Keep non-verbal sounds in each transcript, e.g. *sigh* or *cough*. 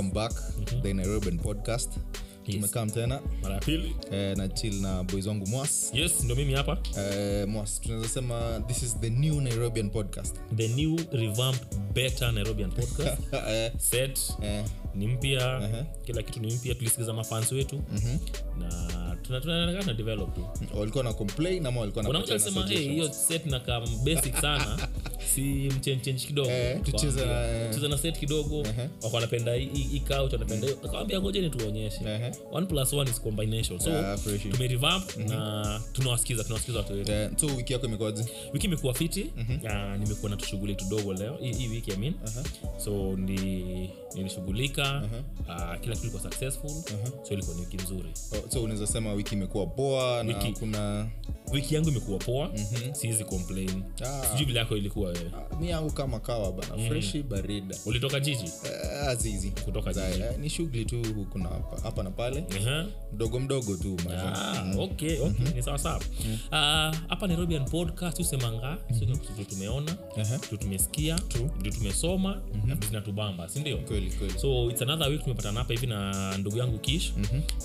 welcome back. The nairobian podcast. Yes. tumekam tena. Mara ya pili. Eh, na chill na boys wangu mwas. Yes ndo mimi hapa. Eh, mwas tunaweza sema this is the new nairobian podcast. The new revamped better nairobian podcast. *laughs* Eh, set. Eh, ni mpya. Aha. kila kitu ni mpya tulisikiza mafans wetu. Mm-hmm. na develop. Walikuwa na complain ama walikuwa na hiyo set na kam basic sana *laughs* si mchenchenji kidogo. Eh, tucheze eh. na set kidogo wako wanapenda hii- hii hii couch wanapenda hiyo. Akawambia ngojeni tuonyeshe Ehe. one plus one is combination. So Yeah, fresh. tumerevamp na tunawasikiza tunawasikiza watu wetu. So wiki yako imekuwaje? Wiki imekuwa fiti. Nimekuwa na tushughuli tudogo leo hii hii wiki I mean. so ni nilishughulika kila kitu ilikuwa successful. So ilikuwa ni wiki nzuri. Oh, so unaweza sema wiki imekuwa poa na kuna wiki yangu imekuwa poa. Siwezi complain. Ah. sijui vile yako ilikuwa wewe mi yangu kama kawa bana freshi barida. Ulitoka jiji? Uh, azizi. Kutoka jiji. uh, ni shughuli tu kuna hapa, hapa na pale. Aha. mdogo mdogo tu. Ah, okay, okay. ni sawa sawa. Ah, hapa nairobian podcast usemanga mm tumeona Aha. vitu tumesikia vitu tumesoma na vitu zinatubamba sindio so its another week tumepatana hapa hivi na ndugu yangu kish.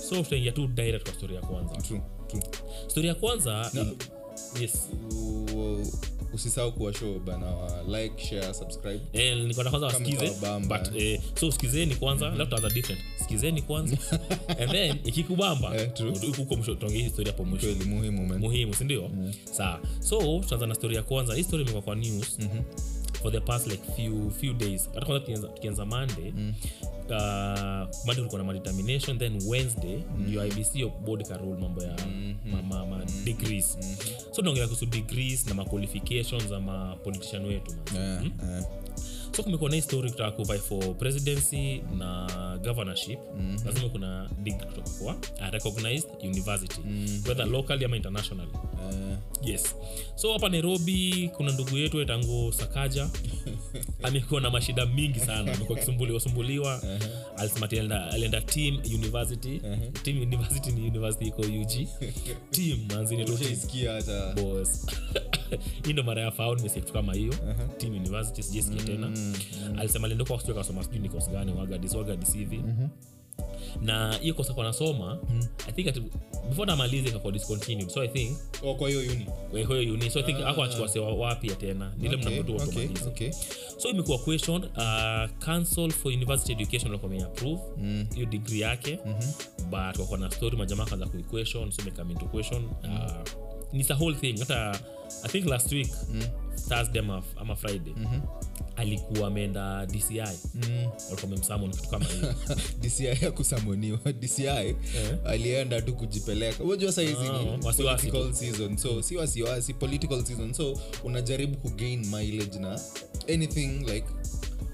So tutaingia tu direct kwa story ya kwanza. True, true. story ya kwanza no. yes. U- usisahau kuwa show bana wa like share subscribe. Eh, nilikuwa na kwanza wasikize but eh, so sikizeni kwanza leo tutaanza different. Sikizeni kwanza *laughs* and then ikikubamba Eh, huko- mwisho tuongee hii hapo mwisho. Kweli muhimu man. muhimu sindio sawa. So tutaanza na story ya kwanza. Hii story imekuwa kwa news for the past like few, few days. Hata kwanza tukianza- monday uh, monday kulikuwa na madetermination then wednesday ndio ibc yo board mambo ya ma, ma, ma degrees. So tunaongelea kuhusu degrees na maqualifications ama mapolitician wetu man. Eh, eh. So kumekuwa na hii story kutaka kuvai for presidency na governorship. Lazima kuna degree kutoka kwa a recognized university. Whether locally ama internationally. Uh. yes. So hapa nairobi kuna ndugu yetu tangu sakaja. *laughs* Amekuwa na mashida mingi sana. Amekuwa akisumbuliwa sumbuliwa alisema alienda- team university. Team university ni university iko ug *laughs* team manzini *laughs* hii ndo mara ya fao nimesikia kitu kama hiyo. Team university sijasikia tena alisema alienda kwa akasoma sijui ni course gani wagadis wagadis hivi na hiyo kosa kwa nasoma i think at, before namalize ikakuwa discontinued. So i think oh, kwa hiyo uni. kwa hiyo uni. So i think ako achukua sewa wapya tena. Nile okay, mnamtu okay, okay. so imekuwa question uh, council for university education walikuwa wameapprove hiyo degree yake. But kwa na story majamaa kaanza kuiquestion so imekame into question. Uh, ni the whole thing. Hata i think last week thursday ama, ama friday alikuwa ameenda dci walikuwa kitu kama hiyo. *laughs* Dci *laughs* dci alienda tu kujipeleka. Unajua saizi Ah, political season. So si wasiwasi political season. So unajaribu kugain mileage na anything like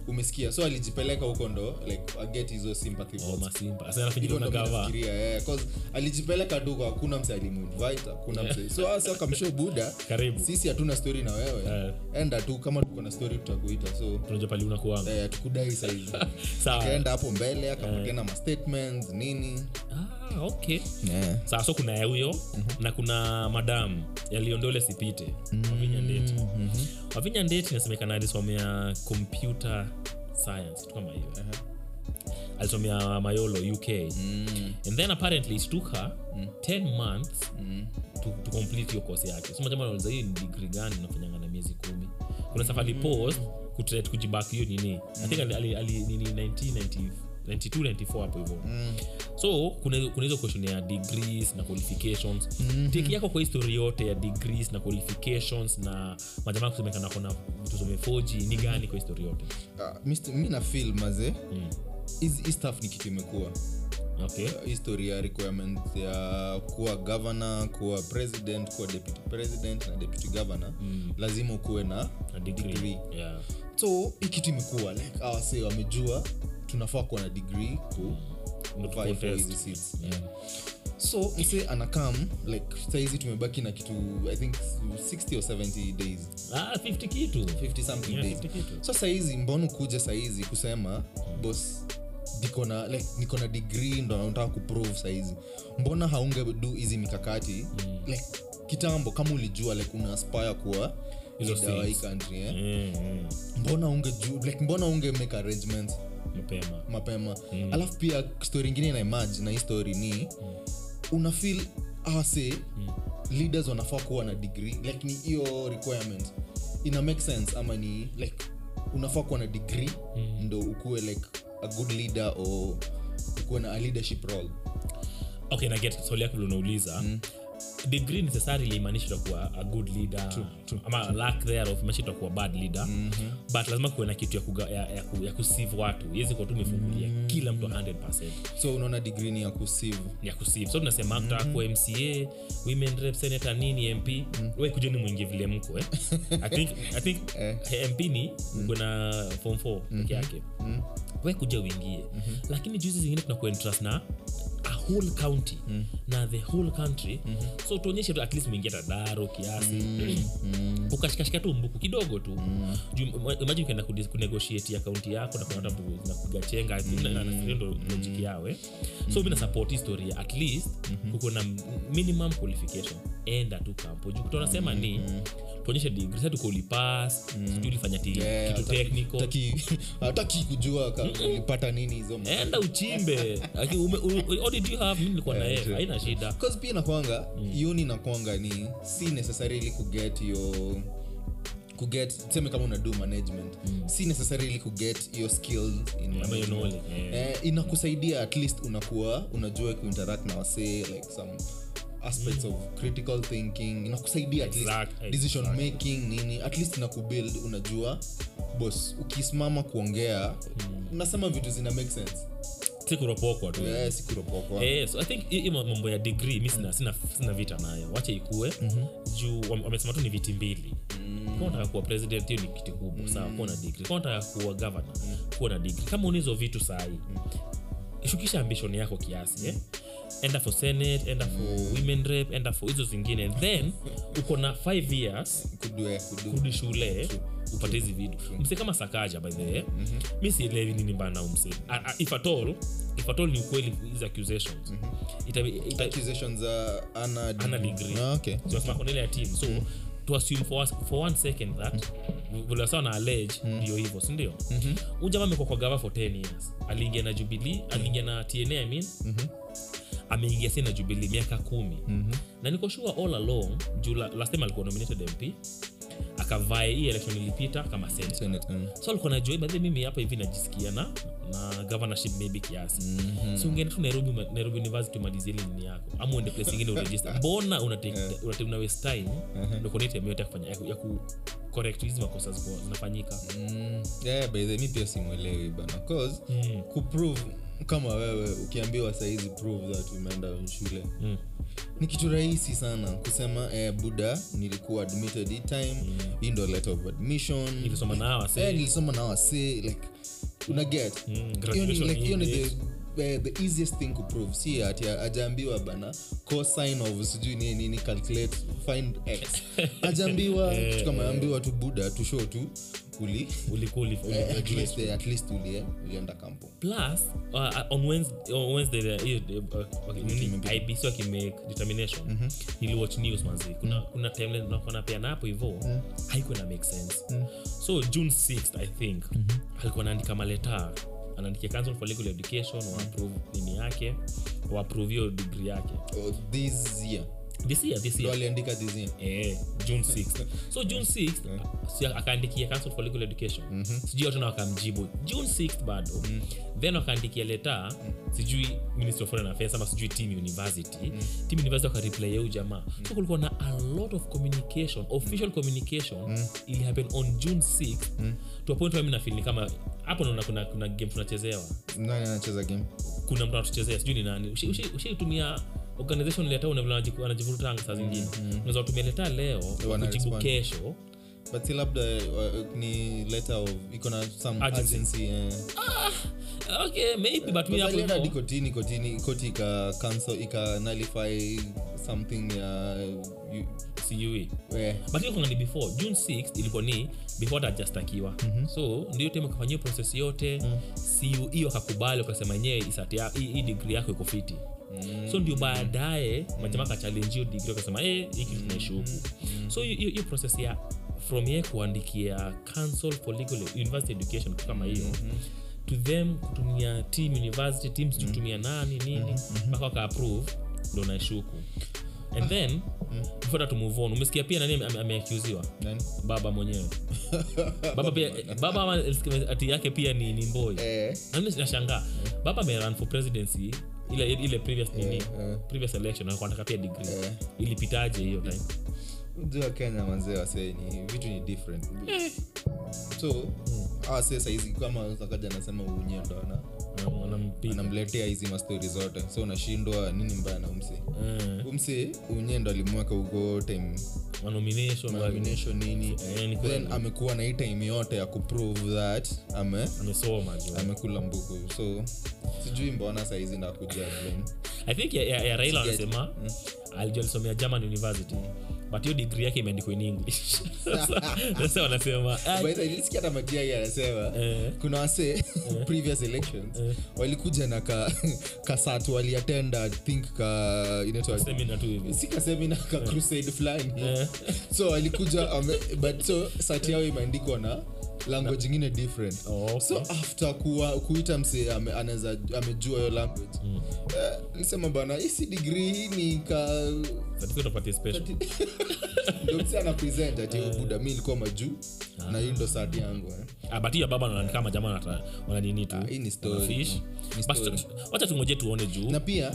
umesikia. So alijipeleka huko ndo like aget hizo sympathy oh, yeah, alijipeleka duko akuna hakuna mse alimuinvite hakuna mse so hasa kamsho buda sisi hatuna story na wewe. Yeah. enda tu kama tuko na story tutakuita. So tukudai saizi. *laughs* Akaenda hapo mbele akapatiana mastatements nini. Ah, okay. Yeah. sawa so kuna ya huyo na kuna madam yaliondole sipite wavinyandeti mm-hmm. wavinyandeti inasemekana alisomea kompyuta science tu kama hiyo. Alisomea mayolo uk and then apparently it took her 10 months to, to complete hiyo kosi yake. So majama nauliza hiyo ni digri gani unafanyanga na miezi kumi? Kuna safari post kutret kujibak hiyo nini? I think ali, ali, ali, nini 1990 92 94 hapo hivyo. So kuna kuna hizo question ya degrees na qualifications. Tiki yako kwa histori yote ya degrees na qualifications na majamaa kusemekana kona tusome 4g ni gani kwa histori yote? Uh, mi na fil maze. Hizi hii stuff ni kitu imekuwa okay. History ya requirement ya kuwa governor kuwa president kuwa deputy president na deputy governor. Lazima ukuwe na na degree, degree. Yeah. So hii kitu imekuwa like awase wamejua tunafaa kuwa na degree ku Ndio vie for contest. hizi seats. Yeah. so mse anakam like saizi tumebaki na kitu i think 60 or 70 days. Ah 50 kitu. 50 something Yeah, days. 50 kitu. so saizi mbona kuja saizi kusema bos niko na like, niko na degree ndo nataka kuprove saizi. Mbona haunge du hizi mikakati? Like kitambo kama ulijua like una aspire kuwa leader wa hii country eh? Mm, mm. mbona unge like, mbona unge make arrangements mapema mapema mm. alafu pia story ingine na emerge na hii story ni mm. una feel awase mm. leaders wanafaa kuwa na degree like ni hiyo requirement ina make sense ama ni like unafaa kuwa na degree mm. ndo ukuwe like a good leader or ukuwe na a leadership role okay naget swali yako vile unauliza degree necessarily imaanishi utakuwa a good leader. Ama lack thereof imaanishi utakuwa bad leader. But lazima kuwe na kitu ya, kuga, ya, ya, ku, ya kusive watu. Iwezi kuwa tu umefungulia kila mtu 100 so unaona degree ni ya kusive ya kusive so tunasema mm -hmm. kuwa mca women rep senator nini mp mm. we kujeni mwingi vile mko eh? *laughs* i think, I think mp ni mm-hmm. kuna form 4 peke yake. We kuja uingie. Lakini juzi zingine tunakuwa interest na whole county mm. na the whole country mm-hmm. so tuonyeshe tu at least mwingia tadaro kiasi mm. ukashikashika tu mbuku kidogo tu mm. imagine ukaenda kunegotiate ya kaunti yako na kunata watu zinakupiga chenga mm. ndo logic yao eh? so mi nasupport historia at least mm-hmm. kuko na minimum qualification enda tu kampo juu kutonasema ni sasa tuko ulipass sijui ulifanya ti- Yeah, kitu *laughs* kujua ka- ulipata nini hizo enda uchimbe *laughs* nilikuwa na Yeah, haina shida pia nakwanga mm. nakwanga ni si necessarily kuget your kuget tuseme kama una do management mm. si necessarily kuget your skill in your management. yeah. eh, inakusaidia at least unakuwa unajua kuinteract na wasee like some aspects of critical thinking inakusaidia exactly. decision making nini at least inakubuild unajua bos ukisimama kuongea unasema vitu zina make sense. Tu. Eh, Eh, so i think hii hii mambo ya degree mi sina, sina, sina vita nayo. Wache ikue. Mm-hmm. juu wame- wamesema tu ni viti mbili. Mm. kama unataka kuwa president hiyo ni kiti kubwa sawa kuwa na degree. Unataka kuwa governor kuwa na degree. Kama unizo vitu sahii shukisha ambition yako kiasi eh? Enda for senate enda for women rep enda for hizo zingine. Then uko na 5 years kurudi shule upate hizi vitu. Mse kama sakaja by the way mi sielewi nini mbana umse if at all if at all ni ukweli hizi accusations. Ita- ita- accusations za ana Hana degree. ah, okay. Tunasema kwa ile ya team. So to assume for, us- for one second that vile sawa na allege ndio hivyo sindio mm jamaa amekuwa kwa gava for 10 years. Aliingia na jubilee aliingia na tna I mean ameingia si na jubilee miaka kumi. Na niko sure all along juu last time alikuwa nominated mp akavae hii election ilipita kama senator Senate, mm. so alikuwa najua badhi mimi hapa hivi najisikia na na governorship maybe kiasi. Mm-hmm. so ungeenda tu nairobi nairobi university umalizie ile nini yako. Ama uende place ingine uregister. *laughs* Mbona unate- unate- waste time? Hii ya kufanya ya ya ku correct hizi makosa ziko zinafanyika. Mm, yeah, by the mi pia simwelewi bana cause kuprove kama wewe ukiambiwa saizi prove that umeenda shule. Mm. ni kitu rahisi sana kusema eh, buda nilikuwa admitted hii time hii ndo letter of admission. Nilisoma na hawa Eh, wase like una get. Mm, Hiyo ni- like, ni the, the, the easiest thing to prove si ati ajaambiwa bana cosine of sijui nini nini calculate find x. *laughs* Ajaambiwa kitu kama ambiwa tu buda tu show tu uli eh, eh, ulie ulienda kampo plus uh, on wednesday, on wednesday uh, uh, nini, ibc wakimake determination. Niliwatch news manzi. Kuna, kuna time nakona pia napo hivo haikuwa na make sense. So june 6th i think alikuwa naandika maleta anaandikia council for legal education waapprove nini yake waapprove hiyo degree yake. Oh, this year this year this year. aliandika this year. Eh, june 6 so june 6 si akaandikia council for legal education. Sijui watu na wakamjibu. June 6 bado. Then wakaandikia leta sijui ministry of foreign affairs ama sijui team university. Team university wakareply yeu jamaa. So kulikuwa na a lot of communication official communication ili happen on june 6 to a point where mi kama hapo naona kuna, kuna game tunachezewa. Nani anacheza game? Kuna mtu anatuchezea sijui ni nani. Ushi- ushi- ushaitumia organization leta anajivurutanga saa zingine. Unaweza tumeleta leta leo kujibu kesho. But si labda uh, ni letter of iko na some Urgency. urgency eh. okay maybe but mimi hapo alienda kotini kotini koti ika cancel ika nullify something ya you, sijui. yeah. but hiyo kangani before. June 6 ilikuwa ni before hajastakiwa. So ndio time ukafanyia process yote. Siu hiyo akakubali ukasema yenyewe hii degree yako iko fiti so ndio baadaye majama kachalenjio digri akasema e, hiki tunaishuku so hiyo- process ya from ye kuandikia council for legal university education kitu kama hiyo to them kutumia team university teams kutumia nani nini mpaka mm-hmm. wakaapprove ndo naishuku and then before to move on umesikia pia nani ameakuziwa Nani? baba mwenyewe. *laughs* Baba pia baba ati yake pia ni, ni mboi Eh, nashangaa eh. baba amerun for presidency ile ile previous nini? yeah. previous election alikuwa anataka pia degree. Yeah. ilipitaje hiyo time? Unajua kenya manzee wasee ni vitu ni different. So awase saizi kama unyendo ana Wana- wanampiga anamletea hizi mastori zote. So unashindwa nini mbaya na umse? Eh, umse unyendo alimweka ugo time. Manomination, nini? Yeah, then amekuwa na hii time yote ya kuprove that ame amesoma amekula mbuku. So sijui mbona saizi blame i think ya, ya, ya raila anasema mm. alisomea german university but hiyo degree yake imeandikwa in english. *laughs* Sasa- wanasema nilisikia hata matiagi anasema Eh. kuna wase *laughs* previous elections walikuja na ka, *laughs* kasatu waliatenda think ka inaitwa seminar si kasemina ka crusade fulani. Eh. so walikuja ame, but so sati yao imeandikwa na language ingine different Oh, okay. so after kuwa, kuita msee ame, anaweza amejua hiyo language mm. lisema bana hisi digrii hii ni ka certificate of party special *laughs* ndo mse ana present ati buda mi ilikuwa majuu na hii ndo sati yangu eh. Ah, but hiyo baba naona kama jamaa wanata- tu Ah, hii ni story. Wana fish. Ni But story. wacha tungoje tuone juu na pia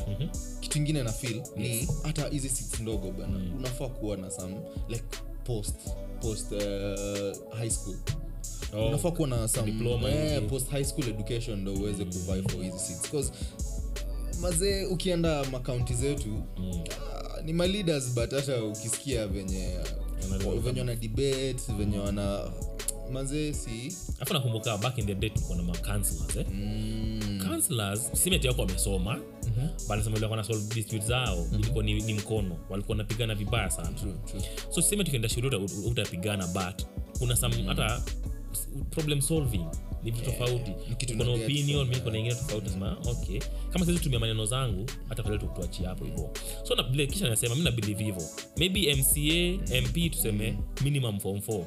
kitu ingine na feel ni hata hizi seats ndogo bana unafaa kuwa na some like post post uh, high school Oh, unafaa kuwa na some diploma eh, post high school education ndo uweze kuvai for hizi seats. Mazee ukienda makaunti zetu ah, ni maleaders but hata ukisikia venye venye wana debate venye wana mazee si. Afu nakumbuka back in the day tulikuwa na ma eh? mm, counselors simeti yako wamesoma solve dispute zao ilikuwa ni, ni mkono walikuwa wanapigana vibaya sana. True, true. so siseme tukienda shule uta- uta- utapigana but kuna some hata s- problem solving ni vitu tofauti. kitu Uko na na get opinion mi kuna ingine tofauti sema okay. Kama sisi tumia maneno zangu hata pale tuachie hapo hivo so na kisha nasema mi nabilive hivo maybe mca mp tuseme minimum form 4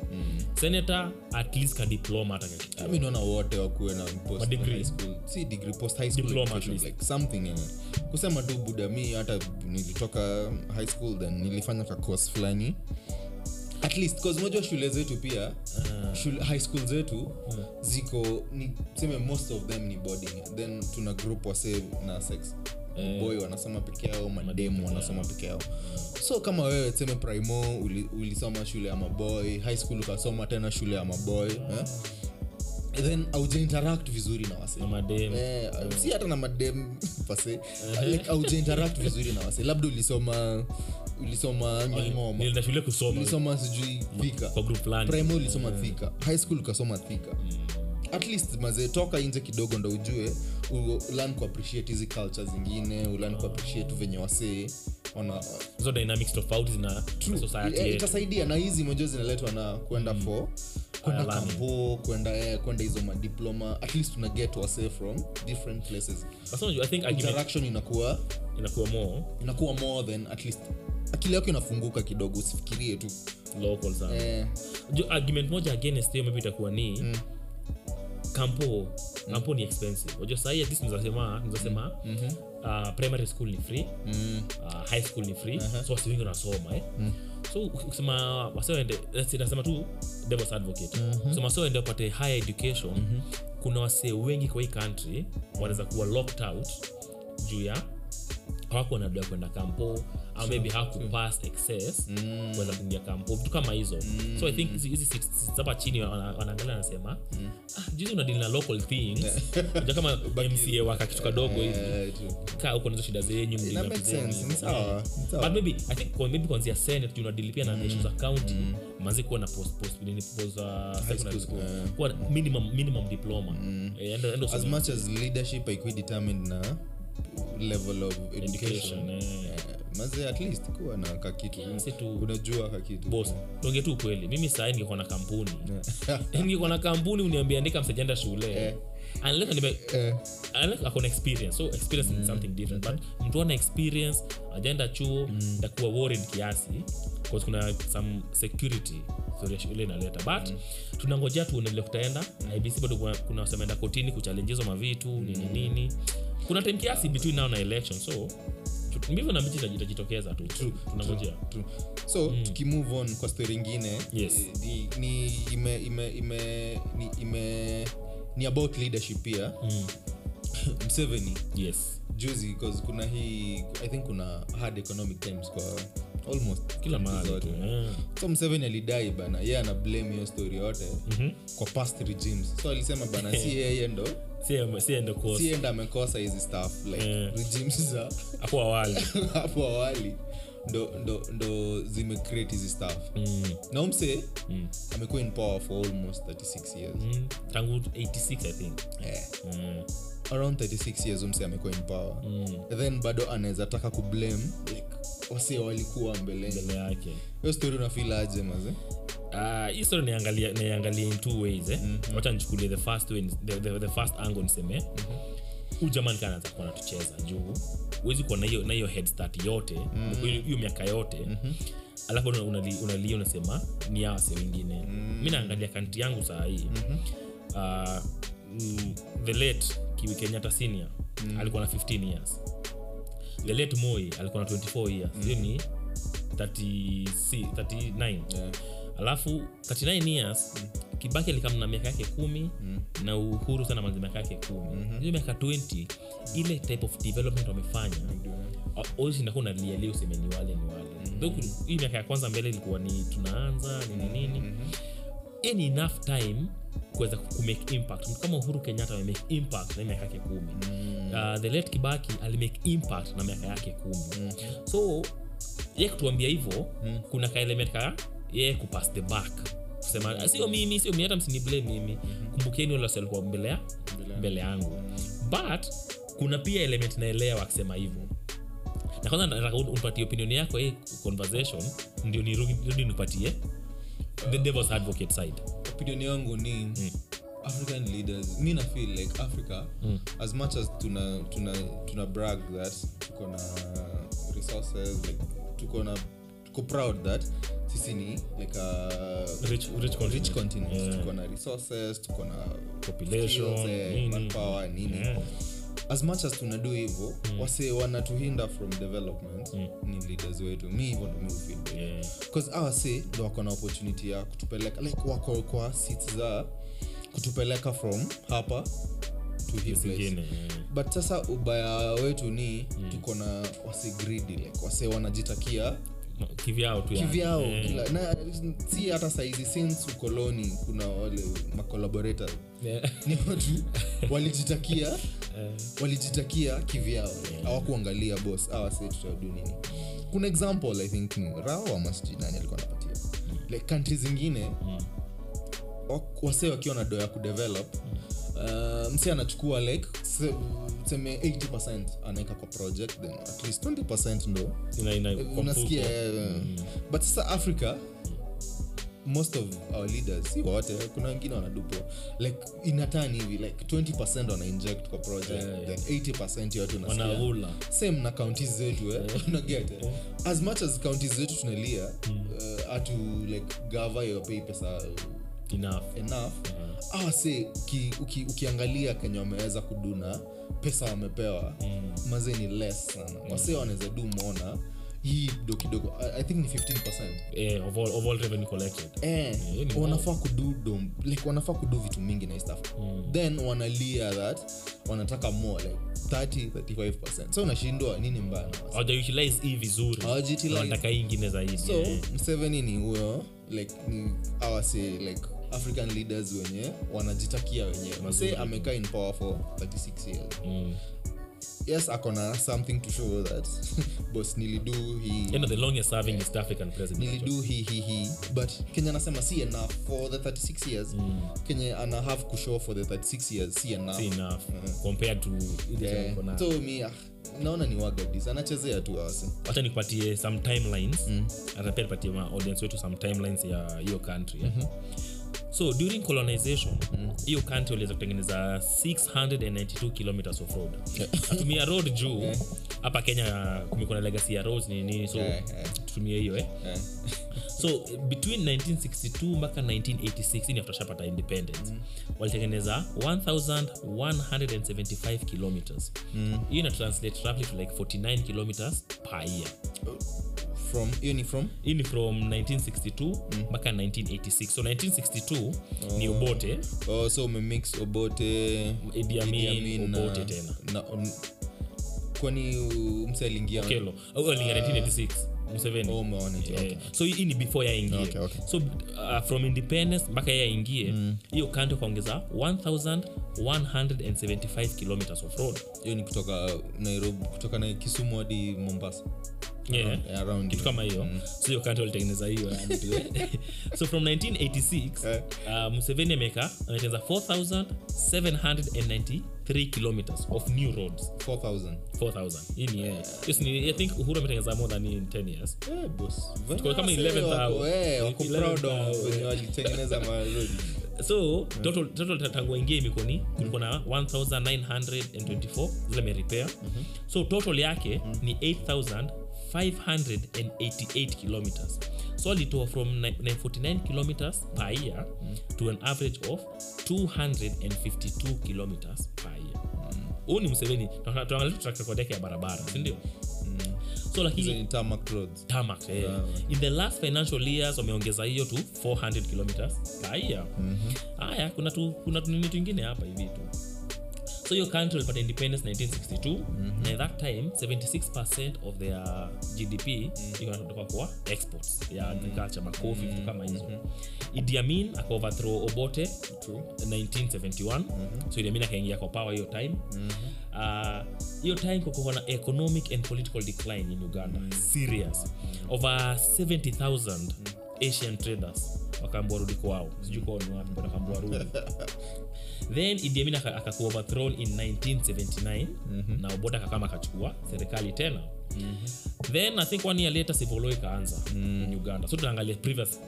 senator at least ka diploma hata mi naona wote wakuwe na post high school. Si degree post high school Diploma at least. like something eh. kusema tu buda mi hata nilitoka high school then nilifanya ka course fulani at least cause moja shule zetu pia shule, high school zetu ziko ni seme most of them ni boarding. Then tuna group wase na sex. Boy wanasoma peke yao mademu wanasoma peke yao. So kama wewe seme primo uli, ulisoma shule ya maboy high school ukasoma tena shule ya maboy eh? then aujainteract vizuri na wase na madem. Eh, si hata na madem *laughs* pase like auja vizuri na wase labda ulisoma ulisoma nilienda shule kusomalisoma sijui thika. Kwa group fulani. Primo ulisoma thika. High school ukasoma thika. At least mazee toka nje kidogo ndo ujue ulan kuappreciate hizi culture zingine ulan kuappreciate venye wasee hizo dynamics tofauti zina society Eh, itasaidia na hizi moja zinaletwa na kwenda for kwenda kampo kwenda eh, kwenda hizo madiploma at least una get wasee from different places. But i think interaction inakuwa inakuwa more. inakuwa more than at least akili yako inafunguka kidogo usifikirie tu. Local sana. Eh, Ju- argument moja against hiyo maybe itakuwa ni kampo. Kampo ni expensive. Unajua sahii at least nizasema nizasema uh, primary school ni free. Mm, uh, high school ni free. So wasi wengi wanasoma eh? so ukisema nasema tu devils advocate. Kusema wase waende wapate higher education kuna wasee wengi kwa hii country wanaweza kuwa locked out juu ya hawakuwa na kwenda kampo au maybe hawakupass excess kuweza kuingia kampo vitu kama hizo. So i think hizi- hizi hapa chini wanaangalia wanasema ah, juzi unadili na local things. *laughs* Ja kama mca waka kitu kadogo hivi. eh, kaa huko nazo shida zenyu but maybe i think maybe kuanzia senate juu unadili pia na issues za county manzi kuwa na kuwa minimum minimum diploma. Eh, endo endo as much as leadership haikuwa determined na level of education. Education eh. eh, maze at least kuwa na kakitu Kiasi tu. unajua kakitu bos tu ukweli. Mimi sahii ningekuwa na kampuni. *laughs* Ningekuwa na kampuni uniambia andika msajenda shule. Eh. Unless nime- uh, unless ako na experience. So experience is something different. But mtu ana experience ajaenda chuo takuwa worried kiasi bcause kuna some security shule inaleta. But tunangojea tu vile kutaenda. Ibc bado kuna- semaenda wasemeenda kotini kuchallenge hizo mavitu nini nini. Kuna time kiasi between now na election. So mbivyo na mbichi itajitokeza tu. Tunangojea. So mm. tukimove on kwa stori ingine. Yes. eh, ni, ni ime ime ime ni, ime ni about leadership pia Mm. *laughs* mseveni yes juzi because kuna hii i think kuna hard economic times kwa almost kila mahali zote. eh. so mseveni alidai bana ye ana blame hiyo story yote Mhm. kwa past regimes so alisema bana *laughs* si yeye ndo Si- si ende course. si yeye ndo amekosa hizi staff like yeah. regimes za hapo awali *laughs* hapo awali ndo, ndo, ndo zimecreate hizi stuff mm. na umse Mm. amekuwa in power for almost 36 years Mm. tangu 86 i think yeah. mm. around 36 years umse amekuwa in power Mm. then bado anaweza taka kublame like wase walikuwa mbeleni mbele yake hiyo story unafeel aje maze Ah, uh, story naiangalia in two ways eh? wacha nichukulie the first way the, the, the first angle niseme huu jaman nikaa anaanza kuwa natucheza juu. Huwezi kuwa na hiyo na hiyo head start yote. Hiyo mm. miaka yote. Alafu unalia unali, unasema ni awase wengine. Mi naangalia kanti yangu saa hii. Ah, mm, the late kiwi kenyatta senior alikuwa na 15 years. The late moi alikuwa na 24 years. Hiyo ni 30, si- 39 yeah. Alafu 39 years kibaki alikam na miaka yake kumi na uhuru sana manzi miaka yake kumi. Hiyo miaka 20 ile type of development wamefanya unalialia useme ni wale ni wale. Though hii miaka ya kwanza mbele ilikuwa ni tunaanza nini nini. Hii ni enough time kuweza kumake impact. Mtu kama uhuru kenyatta amemake impact na miaka yake kumi. Uh, the late kibaki alimake impact na miaka yake kumi. So ye kutuambia hivyo kuna kaelement ka kupas kupass the back. Kusema sio mimi sio mimi hata msinible mimi. Kumbukeni wale walikuwa mbele mbele yangu. but kuna pia element naelewa akisema hivyo. Na kwanza nataka unipatie opinion yako hii conversation ndio nirudi nipatie the devil's advocate side. Opinion yangu ni african leaders mi na feel like africa as much as tuna tuna tuna brag that tuko na resources like tuko na tuko proud that sisi ni like a rich, rich continent. rich continent Yeah. tuko na resources tuko na Population, skills, eh, nini. manpower, nini Yeah. as much as tunadu hivyo wase wanatuhinda from development ni leaders wetu mi hivyo ndo mi Yeah. bcause awase ndo wako na opportunity ya kutupeleka like wako kwa sit za kutupeleka from hapa to yeah. but sasa ubaya wetu ni tuko na wase gridi like wase wanajitakia kivyao tu kivyao. Yeah. na si hata saizi since ukoloni kuna wale macollaborators Yeah. *laughs* ni watu *laughs* walijitakia walijitakia kivyao. Hawakuangalia bos awase tutadu nini. Kuna example i think ni rao wa sijui nani alikuwa anapatia. Like kantri zingine wak- wasee wakiwa na doa ya kudevelop uh, msi anachukua like se- tuseme 80 anaweka kwa project then at least 20 ndo Ina- ina- kwa unasikia eh, but sasa africa most of our leaders si wote kuna wengine wanadupo. Like inatani hivi like 20 wanainject kwa project Yeah, yeah. then 80 yote unasikia same na kaunti zetu eh? unaget *laughs* eh? as much as kaunti zetu tunalia uh, atu like gava yopei pesa enough. Enough. Uh se uki, uki, ukiangalia kenya wameweza kuduna pesa wamepewa mm. maze ni less sana. Wase wanaweza du mona hii do kidogo I, think ni 15 eh, of, all, of all revenue collected. Eh, wanafaa kudu dom, like wanafaa kudu vitu mingi na hii mm. then wanalia that wanataka more like 30 35 so unashindwa nini mbana hawajautilize hii vizuri. Hawajutilize. Hii ingine zaidi so eh. mseveni ni huyo like ni awase like african leaders wenye wanajitakia wenyewe mse amekaa in power for 36 years. Mm. yes akona something to show that. *laughs* Bos nilidu you hi know the longest serving east african president nilidu hi hi hi but kenya anasema si enough for the 36 years. Kenya ana have kushow for the 36 years. Si enough. Si enough compared to Yeah. so mi ah, naona ni wagadis anachezea tu awase wacha nikupatie some timelines. Mm. hata pia nipatie audience wetu some timelines ya hiyo country mm-hmm. So during colonization hiyo country waliweza kutengeneza 692 kilometers of road. Atumia *laughs* road juu hapa kenya kumekuwa na legacy ya roads ni nini so Yeah, yeah. tutumie hiyo eh. Yeah. *laughs* so between 1962 mpaka 1986 hii ni after independence mm. walitengeneza 1175 kilometers. Hiyo ina translate roughly to like 49 kilometers per year from hiyo ni from? Hii ni from 1962 mpaka 1986 so 1962 ni obote. Oh, so umemix obote Idi Amin, Idi Amin na- Obote tena. na- um, kwani uh, mse aliingia kelo au alinga 1986 museveni Oh, Eh, okay. so hii ni before yaingie Okay, okay. so uh, from independence mpaka ye yaingie hiyo mm. kanti kaongeza 1175 kilometers of road hiyo ni kutoka nairobi kutoka na kisumu hadi mombasa yeah. Yeah, around kitu kama hiyo so hiyo kanti walitengeneza hiyo *laughs* eh. *laughs* so from 1986 uh, museveni ameka ametengeneza 4793 kilometers of new roads. 4000 4000 hii ni yeye yes, ni, i think uhuru ametengeneza more than in 10 years. Eh, boss. Tuko kama Wase 11th wako- hour. eh, wako proud of wenye walitengeneza *laughs* marodi so total, total tangu aingie imekoni kulikuwa na 1924 zile merepair so total yake ni 8588 kilometers. So alitoa from 49 kilometers per year to an average of 252 kilometers per year. Huu ni mseveni tuangalia track record yake ya barabara sindio so lakini tarmac roads. Tarmac eh. in the last financial years wameongeza hiyo tu 400 kilometers per year. Haya kuna tu kuna tu, twingine hapa hivi tu so your country walipata independence 1962 na at that time 76 of their gdp natoka kwa exports ya agriculture makofi vitu kama hizo. Mm -hmm. idiamin akaoverthrow obote 1971 so idiamin akaingia kwa power hiyo time. Ah, hiyo time kukuwa na economic and political decline in uganda. Serious. Over 70000 asian traders wakaambua rudi kwao. Sijui kwao ni wapi wakaambua rudi *laughs* then Idi Amin aka- akakuwa overthrown in 1979 na obote akakama akachukua serikali tena. Then i think one year later civil law ikaanza in uganda. So tunaangalia previous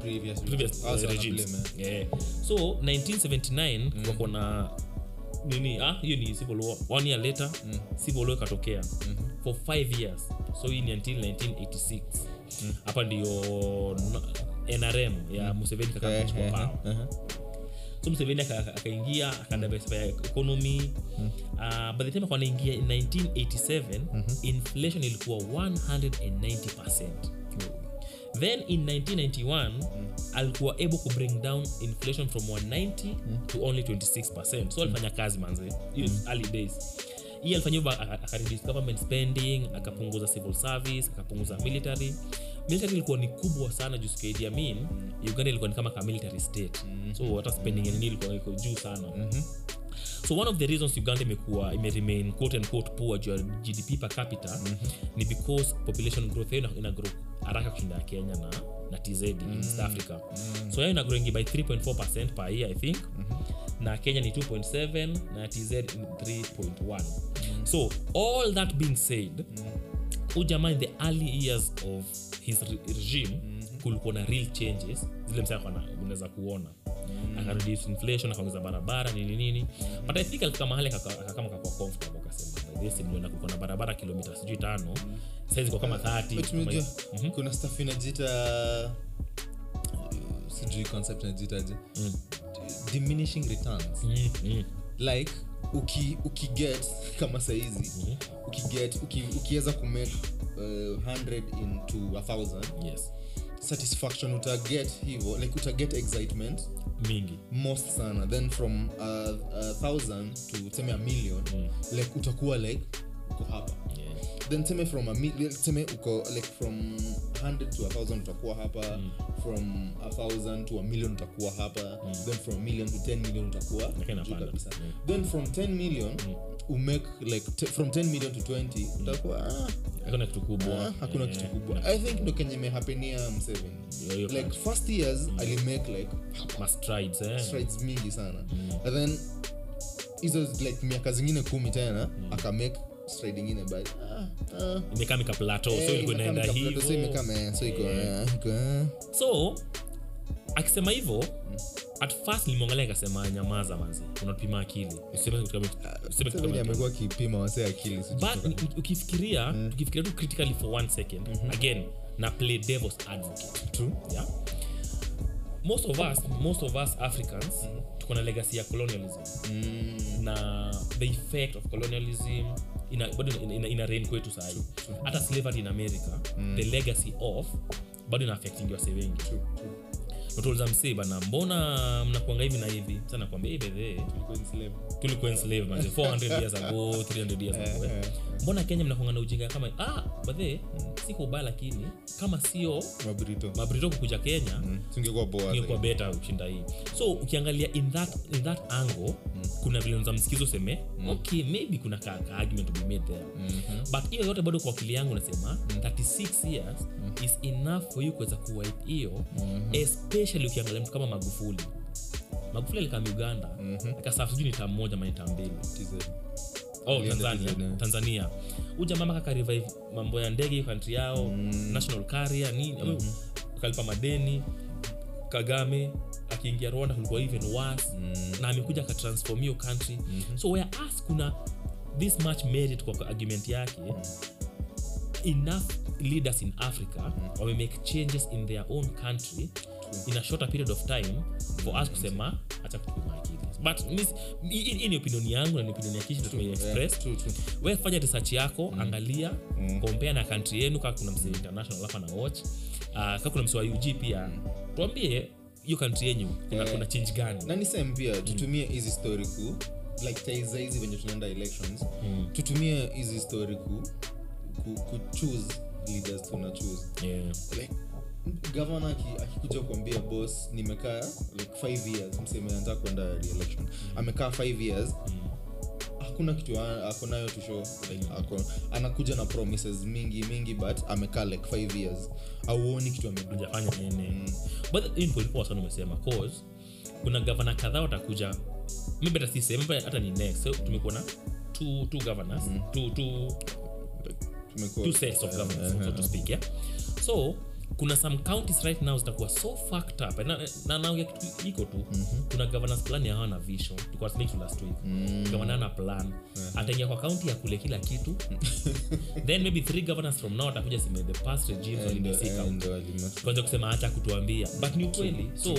previous previous uh, regimes. eh. Yeah. so 1979 mm. kuko na nini ah hiyo ni civil war one year later civil war ikatokea for five years. So hii ni until 1986 hapa mm. ndiyo nrm ya museveni Eh, kakachukua eh, power eh. So mseveni aka- akaingia akadiversify economy. Uh, by the time anaingia in 1987 inflation ilikuwa 190 then in 1991 alikuwa able ku bring down inflation from 190 to only 26 so alifanya kazi manze. Hiyo early days hii alifanya hivyo aka- akareduce government spending akapunguza civil service akapunguza military. Military ilikuwa ni kubwa sana juu siku ya Amin. Uganda ilikuwa ni kama ka military state. So hata spending ya nini ilikuwa iko juu sana. So one of the reasons uganda imekuwa imeremain quote and quote poor juu ya gdp per capita ni because population growth yao ina- grow haraka kushinda ya kenya na, na tz in east africa. So yao ina growingi by 3.4 per year i think. Na kenya ni 2.7 na tz 3.1 so all that being said mm. jamaa in the early years of his re- regime kulikuwa na real changes zile msa unaweza kuona. Akareduce inflation akaongeza barabara nini nini. But i think alifika mahali akakama kakua comfortable akasema this mliona kulikuwa na barabara kilomita sijui tano. Saizi kwa kama 30 But kama kuna staff inajita uh, sijui concept inajitaje diminishing returns. Mm, mm. like uki ukiget kama saizi. Ukiget uki, ukiweza kumake uh, 100 into 1000 yes. Satisfaction utaget hivo like utaget excitement. Mingi. Most sana. Then from uh, a thousand to seme a million like utakuwa like uko hapa. Then seme from a mi- seme uko like from 100 to 1000 utakuwa hapa from 1000 to a million utakuwa hapa then from a million to 10 million utakuwa kabisa. Yeah. then from 10 million umake like t- from 10 million to 20 utakuwa ah, hakuna kitu kubwa. ah, hakuna yeah, kitu kubwa. I think ndo kenye imehapenia mseven like first years alimake like ma strides, eh. strides mingi sana. And then hizo like miaka zingine kumi tena akamake ingine but ah, ah, imekaa mika plateau so eh, ilikuwa inaenda mikaplato, so imekaa hivo me- so iko iko so akisema hivyo at first nilimwangalia ikasema nyamaza manzi unapima akili. Kama- amekuwa akipima wase akili but ni- tukifikiria tu critically for one second again na play devil's advocate. True. yeah? most of us most of us africans tuko na legacy ya colonialism. Na the effect of colonialism ina, bado ina, ina, ina reign kwetu sahii. Hata slavery in america the legacy of bado ina affecting wase wengi. True, true. msee bana mbona mnakuanga hivi na hivi? Sa nakwambia bedhee Tulikuwa tulikuwa enslave manze 400 years ago 300 years ago. eh. Mbona kenya mnakuanga na ujinga kama ah badhe si kwa ubaya lakini kama sio mabrito kukuja kenya Mm. Beta kushinda hii. So ukiangalia in that, in that angle kuna vile za msikizo useme okay maybe kuna ka, ka argument to be made there. But hiyo yote bado kwa akili yangu nasema 36 years is enough for you kuweza kuwipe hiyo especially ukiangalia mtu kama magufuli. Magufuli alikam uganda akasafu sijui ni tam moja mani mbili. TZ. Oh, tanzania. eh. tanzania. Uja mama mambo ya ndege kantri yao yao national carrier nini mm ukalipa madeni kagame akiingia rwanda kulikuwa even worse. Na amekuja akatransform hiyo country. So whereas kuna this much merit kwa argument yake? Enough leaders in africa wame wamemake changes in their own country in a shorter period of time for us kusema acha kutupima akili but hii ni opinioni yangu na ni opinioni ya kishi True, true. we fanya research yako angalia compare na kantri yenu kaa kuna msee international alafu na watch. Uh, kaa kuna msee wa ug pia tuambie hiyo kantri yenyu kuna, yeah. kuna change gani? Na nisem pia tutumie hizi story kuu like taiza hizi venye tunaenda elections. Tutumie hizi story kuu ku, ku choose leaders tuna choose. Yeah. like gavana aki- akikuja kuambia bos nimekaa like five years mseme kwenda reelection. Amekaa five years hakuna kitu ako nayo to show like, ako, anakuja na promises mingi mingi but amekaa like 5 years. Auoni kitu amejafanya nini. Mm. but hii ni point poa sana umesema cause kuna gavana kadhaa watakuja. Maybe hata sisi maybe hata ni next. So tumekuwa na two, two governors two, two, tumekuwa two sets of governments so to speak yeah. So kuna some counties right now zitakuwa so fucked up. Na, na kitu iko tu. Kuna governors plan ya hawana vision. Tulikuwa speaking last week. Governor ana plan. Ataingia kwa county ya kule kila kitu. *laughs* Then maybe three governors from now atakuja sime the past regimes walimesi county kwanza kusema hata kutuambia. But ni ukweli so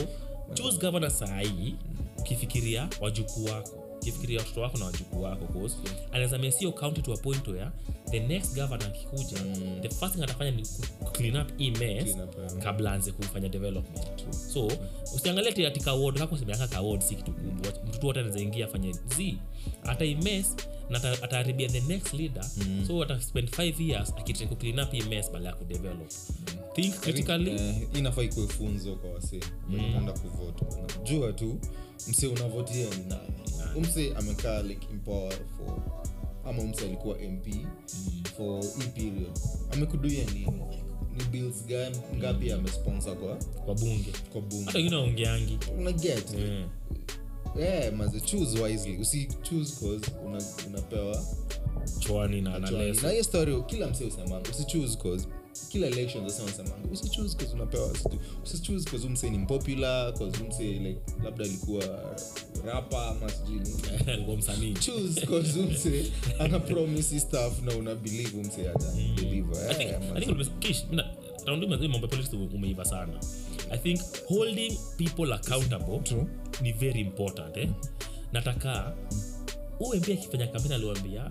choose governor sahii ukifikiria wajukuu wako ukifikiria watoto wako na wajukuu wako anaweza mesio county to a point where the next governor akikuja the first thing atafanya ni clean up hii mess Clean up, yeah. kabla anze kufanya development. So usiangalie ati atika ward kako semeaka ka ward si kitu kubwa. Mtoto wote anaweza ingia afanye z. Hata na ataharibia the next leader. So ata spend 5 years akitrai kuclean up hii mess bala ya kudevelop think critically. uh, inafaa ikuwe funzo kwa wasee. Enda kuvote. Jua tu mse unavotia ni nani umse amekaa like in power for ama umse alikuwa mp for hii period. Amekuduia nini? Ni bills gani? Ngapi amesponsor kwa? Kwa bunge. Kwa bunge. Hata wengine waongeangi Eh, yeah, maze choose wisely. Usi choose cause una, unapewa chwani na na hiyo story kila msee usemanga usichoose cause kila election usemanga usichoose cause unapewa usi- usichoose cause umse ni popular cause umse like labda alikuwa rapa ama sijui *laughs* msanii. Choose cause umse ana promise stuff na una believe umse ata deliver. I think- Eh, Kish, mambo ya politics umeiva sana. I think holding people accountable True. ni very important eh? nataka uwe pia akifanya kampeni aliwambia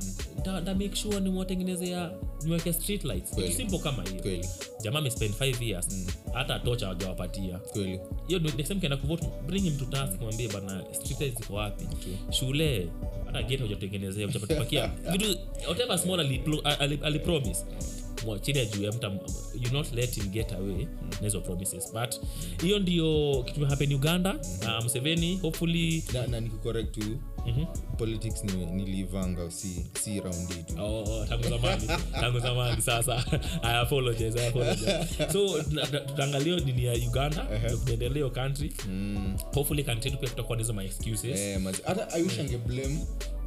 make sure nimwatengenezea niweke street lights. Kitu simple kama hiyo. Jamaa amespend 5 years. Hata tocha wajawapatia hiyo next time kienda kuvote bring him to task mwambie bana street lights ziko wapi? Shule hata gate hujatengenezea hujapatupakia *laughs* vitu whatever small alipromise ali- ali Mwa- chini juu ya mta you not let him get away. Mm. hizo promises. But hiyo ndio kitu happen uganda. Uh, mseveni hopefully na, na nikucorrect tu Mhm. politics ni, nilivanga si, si round hii Oh, oh, tangu zamani *laughs* tangu zamani sasa. I apologize i apologize. So tutaangalia nini ya uganda ndio tunaendelea hiyo country. Hopefully country yetu pia kutakuwa nizo my excuses Eh, mazi- hata i wish angeblame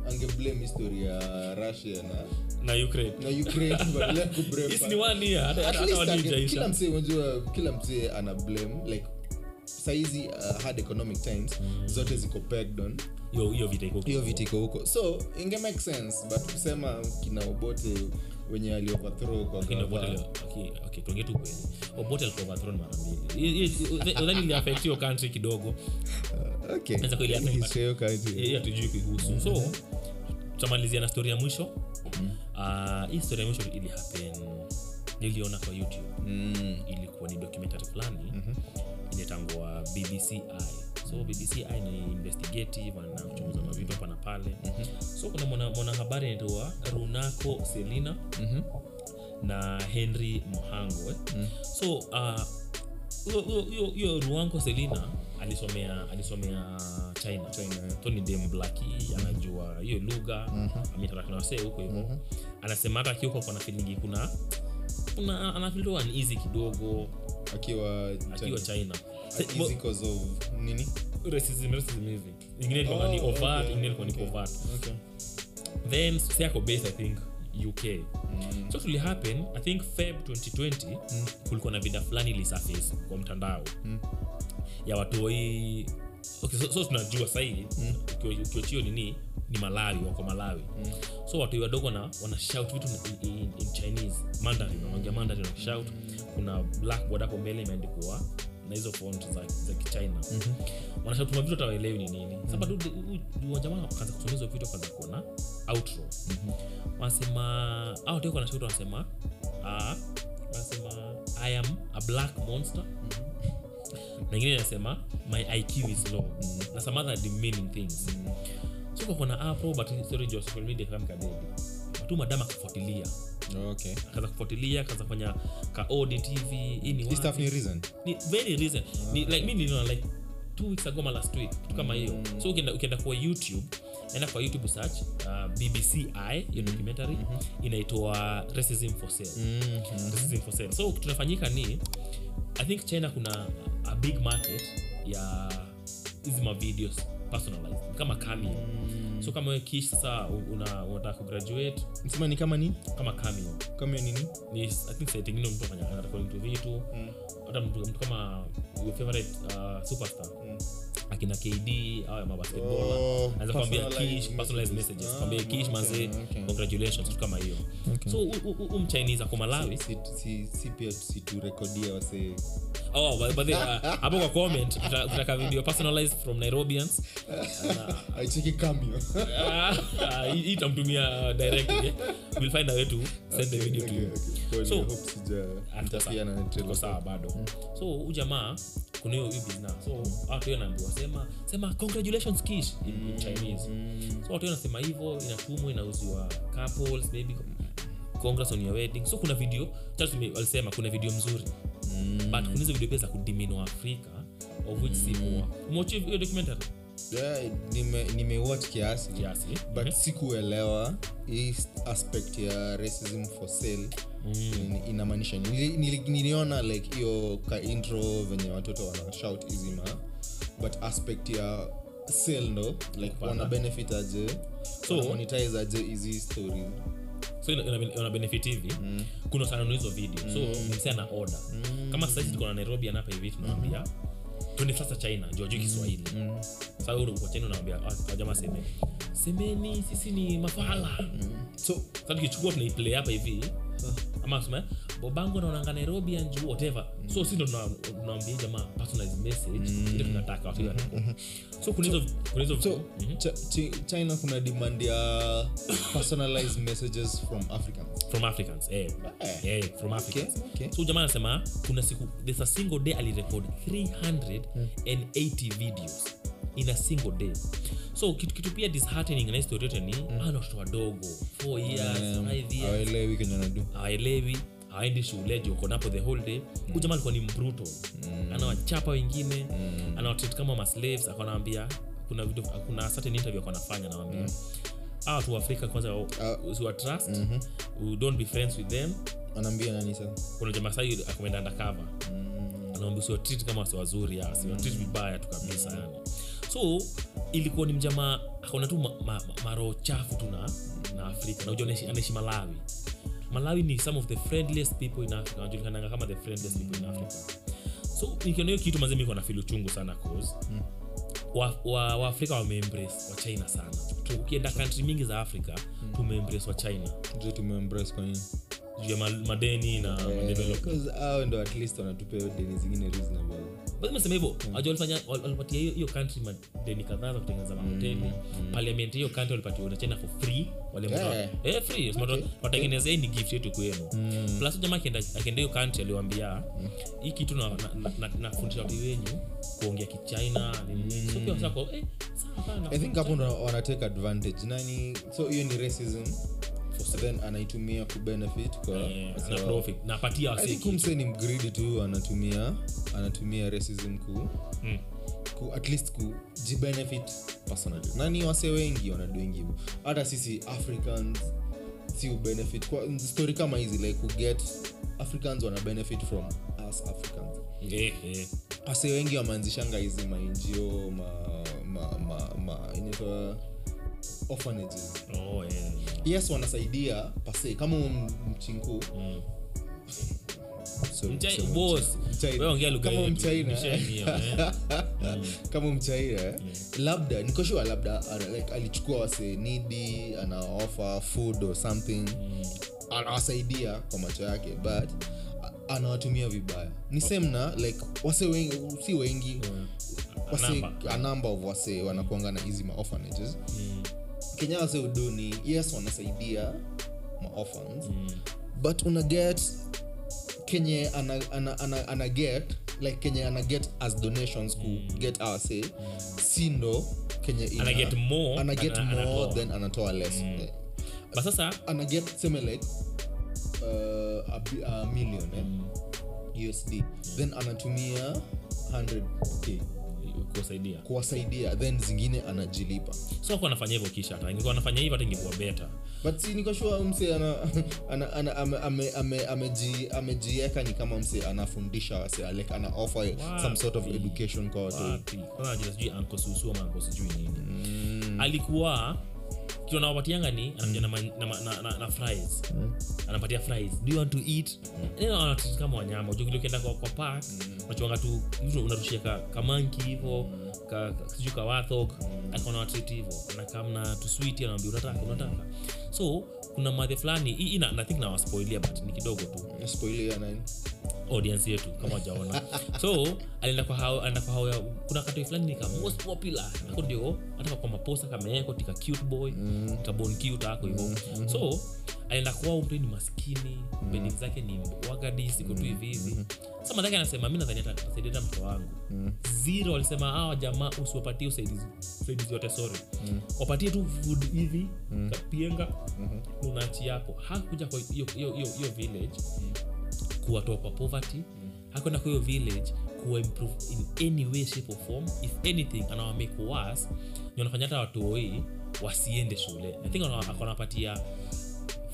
angeblame history ya russia na na ukraine. na ukraine badala ya kublame ni one year hata hata kila msee unajua kila msee ana blame like saizi uh, hard economic times zote ziko pegged on hiyo vita iko huko. so inge make sense but kusema kina obote wenye tu kweli. Obote mara mbili. Hiyo country kidogo. Hii hatujui kuihusu. So tutamalizia na story ya mwisho. Hii story ya mwisho ili niliona kwa youtube. Mm, ilikuwa ni documentary fulani inaitangwa bbci so bbci ni investigative na kuchunguza mavitu hapa na pale. So kuna mwana- mwanahabari anaitwa runako selina na henry mohango eh? mm-hmm. so hiyo uh, ruanko selina alisomea alisomea china. China, eh. so ni dem blaki anajua hiyo lugha. Mm-hmm. wasee huko hivo. Anasema hata akiuko kona filingi kuna kuna anafiliwa ni easy kidogo akiwa akiwa china. Nini? Racism racism hivi ingine ilikuwa ni Oh, overt okay, ingine ilikuwa ni okay. okay. then siako base i think uk so tuli happen i think feb 2020 kulikuwa na vida fulani ilisurface kwa mtandao. Ya watoi okay, so, so tunajua sahii ukiochio nini ni malawi wako malawi so watoi wadogo na wana vitu in, in, in chinese mandarin wanaongea mandarin wakishout kuna blackboard hapo mbele imeandikwa na hizo font za, za kichina mm-hmm. wanashout vitu atawaelewi ni nini mm-hmm. sabadu wajamaa wakaanza kutumia hizo vitu wakaanza kuona outro mm-hmm. wanasema au watoi wanashout wanasema ah, wanasema i am a black monster na ingine inasema my iq is low. Na some other demeaning things. So kwa kuna apo but story social media kama kadedi tu madama akafuatilia okay. Kufuatilia akaanza kufanya ka audit hivi hii ni stuff ni reason. Ni very recent ni like mi niliona like two weeks ago ma last week kitu kama hiyo. So ukienda, ukienda kwa youtube enda kwa youtube search uh, bbci hiyo documentary inaitwa racism for sale. Racism for sale. So tunafanyika ni i think china kuna a big market ya hizi mavideos personalized kama cameo so kama kish sasa una- unataka kugraduate? Msema ni kama ni kama cameo kama nini? Ni i think site ingine mtu afanya anataka tu vitu. Hata mtu, mtu kama your favorite uh, superstar. Mm. Akina kd au mabasketball Oh, anaweza kuambia kish personalized messages. Ah, kwambia kish okay, manze okay. congratulations kitu kama hiyo. Okay. so um chinese ako malawi. Si, si, si si pia siturekodia wase oh but, but the, uh, hapo kwa comment tutaka video personalized from nairobians. *laughs* Aicheki kamio Ah, hii hii itamtumia direct eh? we'll find a way to send the video to you. So- tuko sawa. Bado. So huu jamaa kuna hiyo hiyo business. So watu hiyo naambiwa sema sema congratulations kish. In, in chinese. So watu wanasema hivyo inatumwa inauziwa couples maybe congrats on your wedding. So kuna video walisema kuna video mzuri but kuna hizo video pia za kudimino afrika of which si poa umeochi hiyo documentary? Nimewatch kiasi. Kiasi but okay. sikuelewa hii aspect ya racism for sale. Mm. inamaanisha niliona like hiyo ka intro venye watoto wana shout hizi but aspect ya sale ndo like wana benefit aje? So- monetize aje hizi stories so ina- benefit hivi. Kuna sananu hizo video. So mse ana order. Kama sasa tuko na nairobi anapa hivi tunawambia tuende sasa china juu ajui kiswahili. Mm. wewe uko china unawambia wajama seme semeni sisi ni mafala. So sa tukichukua tunaiplay hapa hivi ama sema bobango naonanga nairobi anju whatever so si ndo tuna- tunaambia jamaa personalized message ile tunataka watu hiyo so kuna hizo kuna hizo so Mhm. Ch- china kuna demand ya personalized messages from africans from africans eh. yeah. yeah, from africans Okay, okay. so jamaa anasema kuna siku there's a single day alirecord 380 videos in a single day so kitu, kitu pia disheartening na histori yote ni mm. ana watoto wadogo 4 years Um, 5 years hawaelewi kenye wanadu hawaelewi haendi shule juu uko napo the whole day mm. jamaa alikuwa ni mbruto mm. anawachapa wengine mm. anawatreat kama maslaves akanawambia kuna video kuna certain interview akonafanya mm. ah watu wa afrika kwanza uh, trust mm-hmm. don't be friends with them anaambia nani sasa kuna jamaa sai akomeenda undercover mm. anaambia usiwatreat kama wasi wazuri ya usiwatreat vibaya tu kabisa yani so ilikuwa ni mjamaa akaona tu ma, ma, ma, chafu tu na, na afrika. Na anaishi- malawi. Malawi ni some of the friendliest people in africa. Wanajulikananga kama the friendliest people in africa. So nikiona hiyo kitu mazemi iko na feel uchungu sana cause waafrika wa, wa Afrika wameembrace wa china sana. Ukienda kantri mingi za africa tumeembrace wa china. Je tumeembrace kwa nini? Juu ya madeni na yeah, Because ndo at least wanatupea deni zingine reasonable Nimesema hivyo wajua walifanya wal- walipatia hiyo country madeni kadhaa za kutengeneza mahoteli. Parliament hiyo country walipatia na china for free waliamua Yeah. eh free. Okay. watengenezee ni gift yetu kwenu. Plus jamaa akienda akienda hiyo country aliwaambia hii kitu na na- na- watu wenyu kuongea kichina nini. Mm. so eh sawa i think hapo ndo wanatake advantage. Nani so hiyo ni racism then anaitumia kubenefit kwa eh, ni mgridi tu anatumia anatumia racism ku, Mm. ku at least kujibenefit personally. Nani wase wengi wanadoing hivo hata sisi africans si ubenefit. Kwa story kama hizi like kuget africans wana benefit from us africans. Yeah, yeah. wase wengi wameanzishanga hizi mainjio ma, ma, ma, ma inaitwa orphanages. Oh yeah. yes wanasaidia pase kama m- mchinku Mm. Kama. Mshani hiyo, eh. *laughs* kama mchaina labda nikoshua labda like, alichukua wase nidi anaofa food or something. Anawasaidia kwa macho yake but anawatumia vibaya. Ni same na like wase wengi si wengi. Wase, number. a number of wase wanakuanga na hizi maorphanages kenya wase uduni yes wanasaidia maorphans but una get kenye ana, ana, ana, ana get like kenye ana get as donations ku get our say. Si ndo kenye ina, Ana get more, ana get ana- more anatoa. then anatoa less. Eh, but sasa ana get seme like uh, a, a million eh, usd then anatumia 100k kusaidia kuwasaidia then zingine anajilipa. So ako anafanya hivyo kisha hata. Ingekuwa anafanya hivyo hata ingekuwa beta but si nikoshua mse ana, *laughs* ana, ana, ame, ame, ame, ameji- amejieka ni kama mse anafundisha wase like ana offer Wow. some sort of education kwa watu. Wapi? Sijui anko susua ama sijui nini. Alikuwa kitu anawapatianga ni anakuja na, ma- na, na, na, na fries. Anapatia fries. Do you want to eat? Mm. anatreat kama wanyama. Ukienda kwa, kwa park unachuanga tu mtu unarushia ka, kamanki hivo ka, sijui akaona watriti hivo. Anakamna tuswiti anaambia unataka unataka. So kuna madhe fulani hii nathink nawaspoilia but ni kidogo tu. Spoilia nani audience yetu kama wajaona *laughs* so alienda kwa hao alienda kwa hao kuna katoi fulani nika most popular. Ako ndio hata kwa maposta kameweko tika cute boy mm. kabon cute ako hivyo. So alienda kwao mtu ni maskini mm. bedding zake ni wagadi siko tu hivi hivi. sasa madhake anasema mi nadhani hata atasaidia hata wangu. Mm. zero alisema hawa jamaa usiwapatie usaidizi usaidizi yote sorry. Wapatie tu food hivi kapienga unachi yako hakuja kwa hiyo village kuwatoa kwa poverty hakwenda kwa hiyo village kuwa improve in any way shape or form. If anything anawamake worse. Ni wanafanya hata watoi wasiende shule. I think wana- wanapatia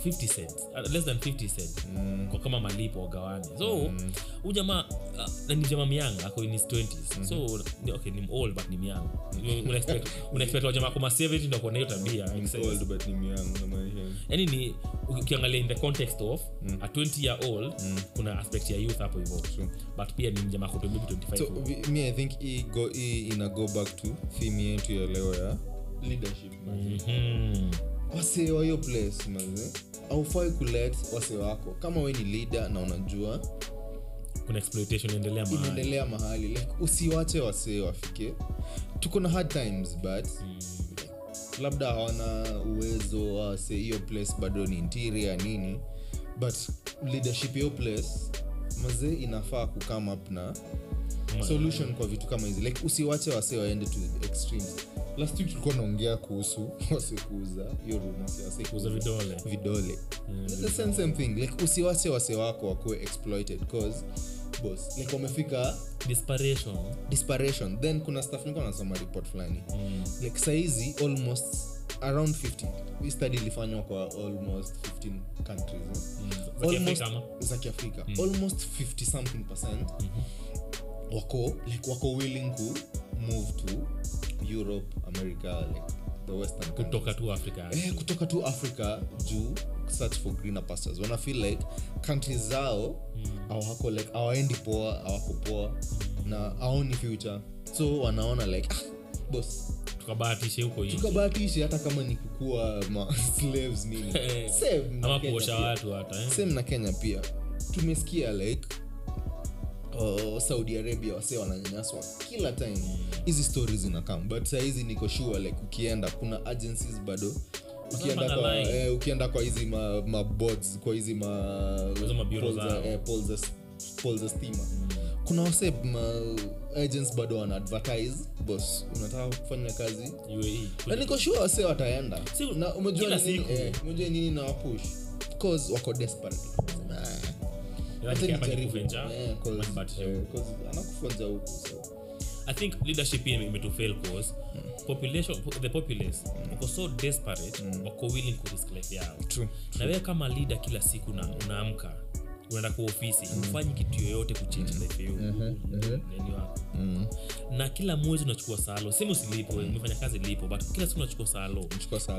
50 cents. Uh, less than 50 cents. Kwa kama malipo wagawane so mm. ujamaa uh, na ni jamaa mianga ako in his 20s so ni, okay ni old but ni mianga. Una expect *laughs* una expect wajamaa kama 70 ndo kuona hiyo tabia namaanisha yani ni ukiangalia in the context of a 20 year old kuna aspect ya youth hapo hivyo. But pia ni mjamaa kuto maybe 25 so vi- i think hii go hii ina go back to theme yetu ya leo ya leadership Mhm. Wase wa hiyo place maze aufai kulet wasee wako. Kama we ni leader na unajua kuna exploitation inaendelea mahali. inaendelea mahali. Like usiwache wasee wafike. Tuko na hard times but labda hawana uwezo wase hiyo place bado ni interior nini. But leadership hiyo place mazee inafaa kucome up na solution kwa vitu kama hizi. Like usiwache wasee waende to extremes last week tulikuwa naongea kuhusu *laughs* wasekuuza hiyo room wase wase kuuza vidole. vidole. Mm, the same, same thing. Like usiwase wase wako wakuwe exploited cause boss like wamefika desperation desperation then kuna stuff nilikuwa nasoma report fulani. Like saizi almost around 50 hii study ilifanywa kwa almost 15 countries. Eh? Za Kiafrika almost, mm. almost 50 something percent wako like wako willing to move to europe america like the western countries. kutoka tu afrika. Eh, kutoka tu africa juu search for greener pastures. Wana feel like countries zao hawako like awaendi poa awako poa. Na aoni future. So wanaona like ah, bos tukabahatishe huko tukabahatishe hata kama ni kukua maslaves *laughs* nini. Eh, Same na kuosha watu hata eh? same na kenya pia. Tumesikia like uh, saudi arabia wase wananyanyaswa kila time. Hizi stories zinakam but sahizi niko sure like ukienda kuna agencies bado. Ukienda kwa, eh, ukienda kwa hizi ma, ma boards, kwa hizi ma Hizo mabureau poles za- eh, stima kuna wase agents bado wana advertise bos unataka kufanya kazi? UAE. na niko sure wase wataenda. Si- na umejua nini, eh, umejua nini na wapush? Cause wako desperate. Nah. Anakufunza huku i think leadership pia ime- imetufail cause population the populace wako so desperate wako willing ku risk life yao. True, na wewe kama leader kila siku na unaamka unaenda kwa ofisi ufanyi kitu yoyote kuchange life yako. Nini wako na kila mwezi unachukua salo. Sema usilipo umefanya kazi lipo but kila siku unachukua salo.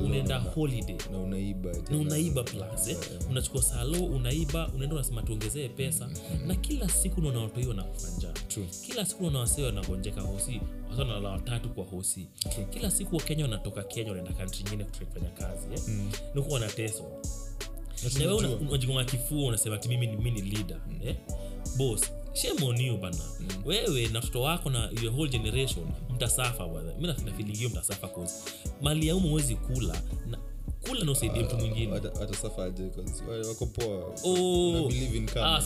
Unaenda holiday. Na unaiba na unaiba plus eh? unachukua salo unaiba unaenda unasema tuongezee pesa. Na kila siku unaona watu hiyo wanakufa kila siku unaona wasee wanagonjeka hosi wasanala watatu kwa hosi. Kila siku wakenya wanatoka kenya wanaenda kantri ingine kufanya kazi eh? mm. nikuwa wanateswa na wewe unajigonga kifua unasema ti mimi ni leader eh? bos shemoniu bana. Mm. wewe na watoto wako na your whole generation mtasafa bwana mimi nafi- mtasafa cause. Mali yaumu huwezi kula na kula mtu poa Oh. Ah,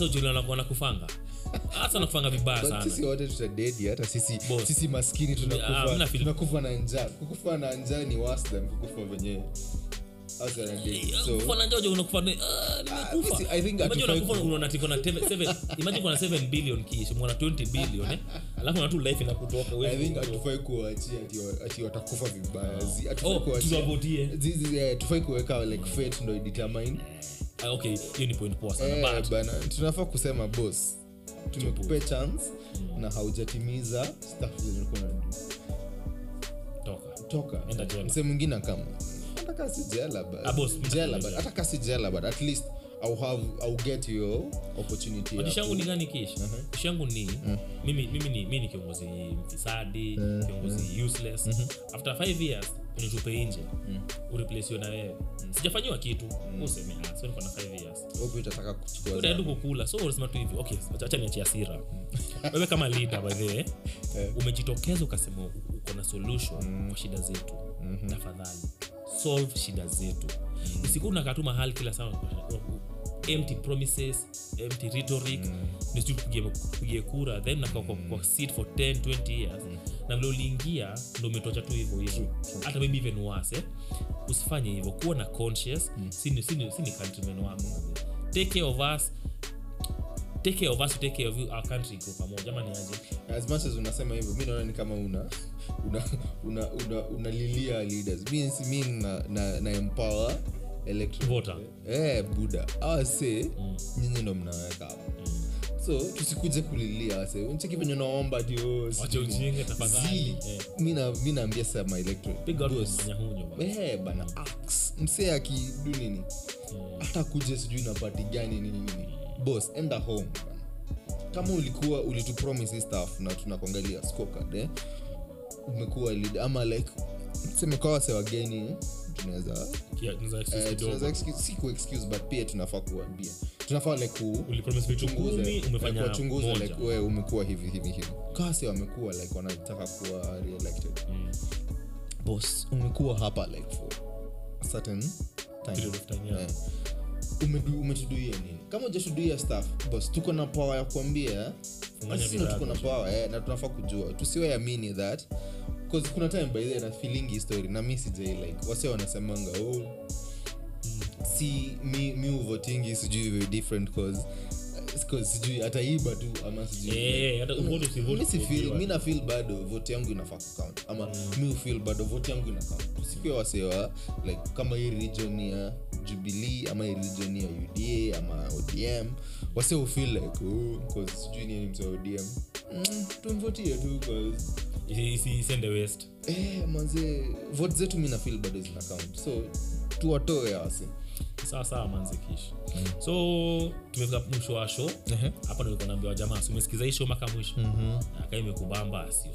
hasa nakufanga vibaya But wote tutadedi hata sisi, sisi maskini Ah, tunakufa, na njaa. Kukufa na njaa ni worse kukufa venyewe Unakufa ah, nimekufa. Mimi si- I think Imagine hatufai unakufa ku- unaona ati kuna teve- seven- imagine kuna 7 billion kish mwana 20 billion eh? Alafu life inakutoka hatufai ati watakufa vibayatufai oh kuweka like fate ndo determine ah, okay hiyo ni point poa sana Eh, bana tunafaa kusema boss tumekupea chance na haujatimiza stuff zenye ulikuwa unadu. toka. Toka. Enda mwingine akama jela Ah, mimi jela but jela. hata ka jela but at least I'll have I'll get your opportunity yangu ku- ni gani kish maisha yangu ni mimi mimi ni mimi ni kiongozi mfisadi kiongozi useless. After 5 years unitupe nje. Ureplace na wewe. Sijafanyiwa kitu. Useme ah sio niko 5 years. Utataka kuchukua kukula so unasema tu hivi okay acha niachia sira wewe kama leader by the way umejitokeza ukasema uko na solution kwa shida zetu. Tafadhali solve shida zetu. Isiku unakaa tu mahali kila saa empty promises empty rhetoric kupigie kura then nakaa kwa, kwa seat for 10 20 years. Na vile uliingia ndo umetocha tu hivyo hivyo. Hata maybe even worse eh? usifanye hivyo. Kuwa na conscious mm. sini, si ni countrymen wako. Take care of us. Take care of us take care of you our country iko pamoja. Ama ni aje as much as unasema hivyo mi naona ni kama una una una una leaders. Mi mi na, na, na empower electorate. Eh buda awase nyinyi ndo mnaweka hapo. So tusikuje kulilia wase uncheki venye naomba dio wache ujinga tafadhali. Eh, naambia sa my electorate. Piga watu boss, manyahunyo bana. eh, bana msee akidu nini hata kuja sijui na pati gani nini. Nini bos enda home. Kama ulikuwa ulitupromise stuff na tunakuangalia scorecard eh? umekuwa lead ama like tuseme kwa wase wageni eh, tunaweza eh, si ku excuse but pia tunafaa kuambia tunafaa like we umekuwa hivi hivi hivi kase wamekuwa like wanataka kuwa reelected boss umekuwa hapa like for certain time time, yeah. Eh. Umetuduia nini? Kama ujatuduia staff bas tuko na power ya kuambia tuko na power eh, na tunafaa kujua. Tusiweamini that. Bcause kuna time by the na feeling hii story na mi sijai like wase wanasemanga oh, si mi, mi uvotingi sijui different cause cause sijui ataiba tu ama sijui. Eh, hata uvote usivote mi si feel kuvotiwa. mi na feel bado voti yangu inafaa kukaunt ama mi ufil bado voti yangu ina count. Tusikue wasewa like kama hii region ya jubilii ama hii region ya uda ama odm wase ufil like oh, sijui nini mse odm mm, tumvotie tu west eh, manze vot zetu mi na feel bado zina count. So tuwatoe wase sawa sawa manze kish so tumefika mwisho wa show. Hapa nilikuwa naambiwa jamaa si umesikiza hii show mpaka mwisho? Aka imekubamba si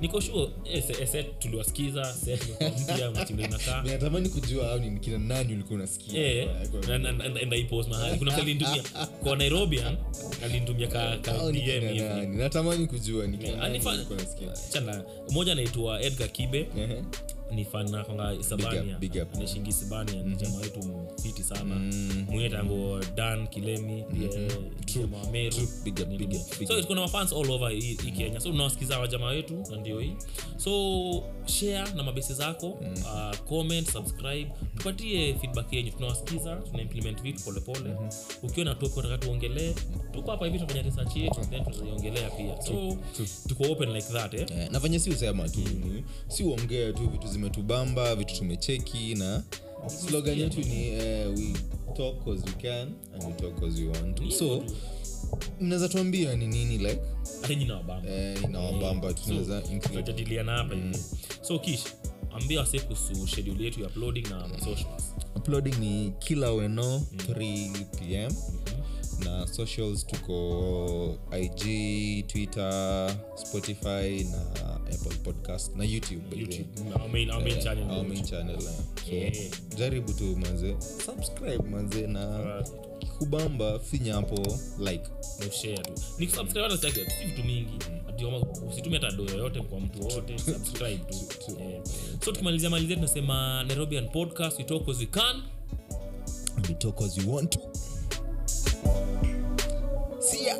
niko sure set tuliwasikiza set mpya *laughs* mtindo inakaa. Kujua au ni kina nani ulikuwa unasikia. Eh, ndaipost mahali. Kuna kalinitumia *laughs* kwa nairobian alinitumia ka, ka Au ni dm kina hivi. nani? natamani kujua Eh, mmoja anaitwa edgar kibe. Ehe. Ni fan nakonga isabania big up. anashingi isabania ni jamaa wetu mfiti sana. Mwingine tango dan kilemi pia jamaa wa meru. True. Big up, Ni big ndugu. up, big so up. kuna mafans all over hii hii kenya. So tunawasikiza wajamaa wetu na ndio hii. So share na mabesi zako uh, comment subscribe. Tupatie feedback yenyu. Tunawasikiza tuna implement vitu polepole ukiwa na topic unataka tuongelee tuko hapa hivi tunafanya research yetu then tunaiongelea pia. So tuko open like that eh? yeah, na venye si usema tu ni- si uongee tu vitu zimetubamba vitu tumecheki na slogan yetu ni uh, we talk cause we can and we talk cause we want. To so mnaweza tuambia ni nini like? Wabamba eh, inawabamba tunaweza hapa so kish ambia wase kuhusu shedule yetu ya uploading na masocials uploading ni kila weno 3 pm na socials tuko ig twitter spotify na apple podcast na youtube our main, our main channel. Our main channel eh. so Yeah. jaribu tu manze. Subscribe manze na kubamba finya hapo like. Hata vitu mingi. Usitumie hata do yoyote kwa mtu wowote *laughs* so tukimalizia malizia tunasema nairobian podcast we talk as we can. We talk as we want to See ya.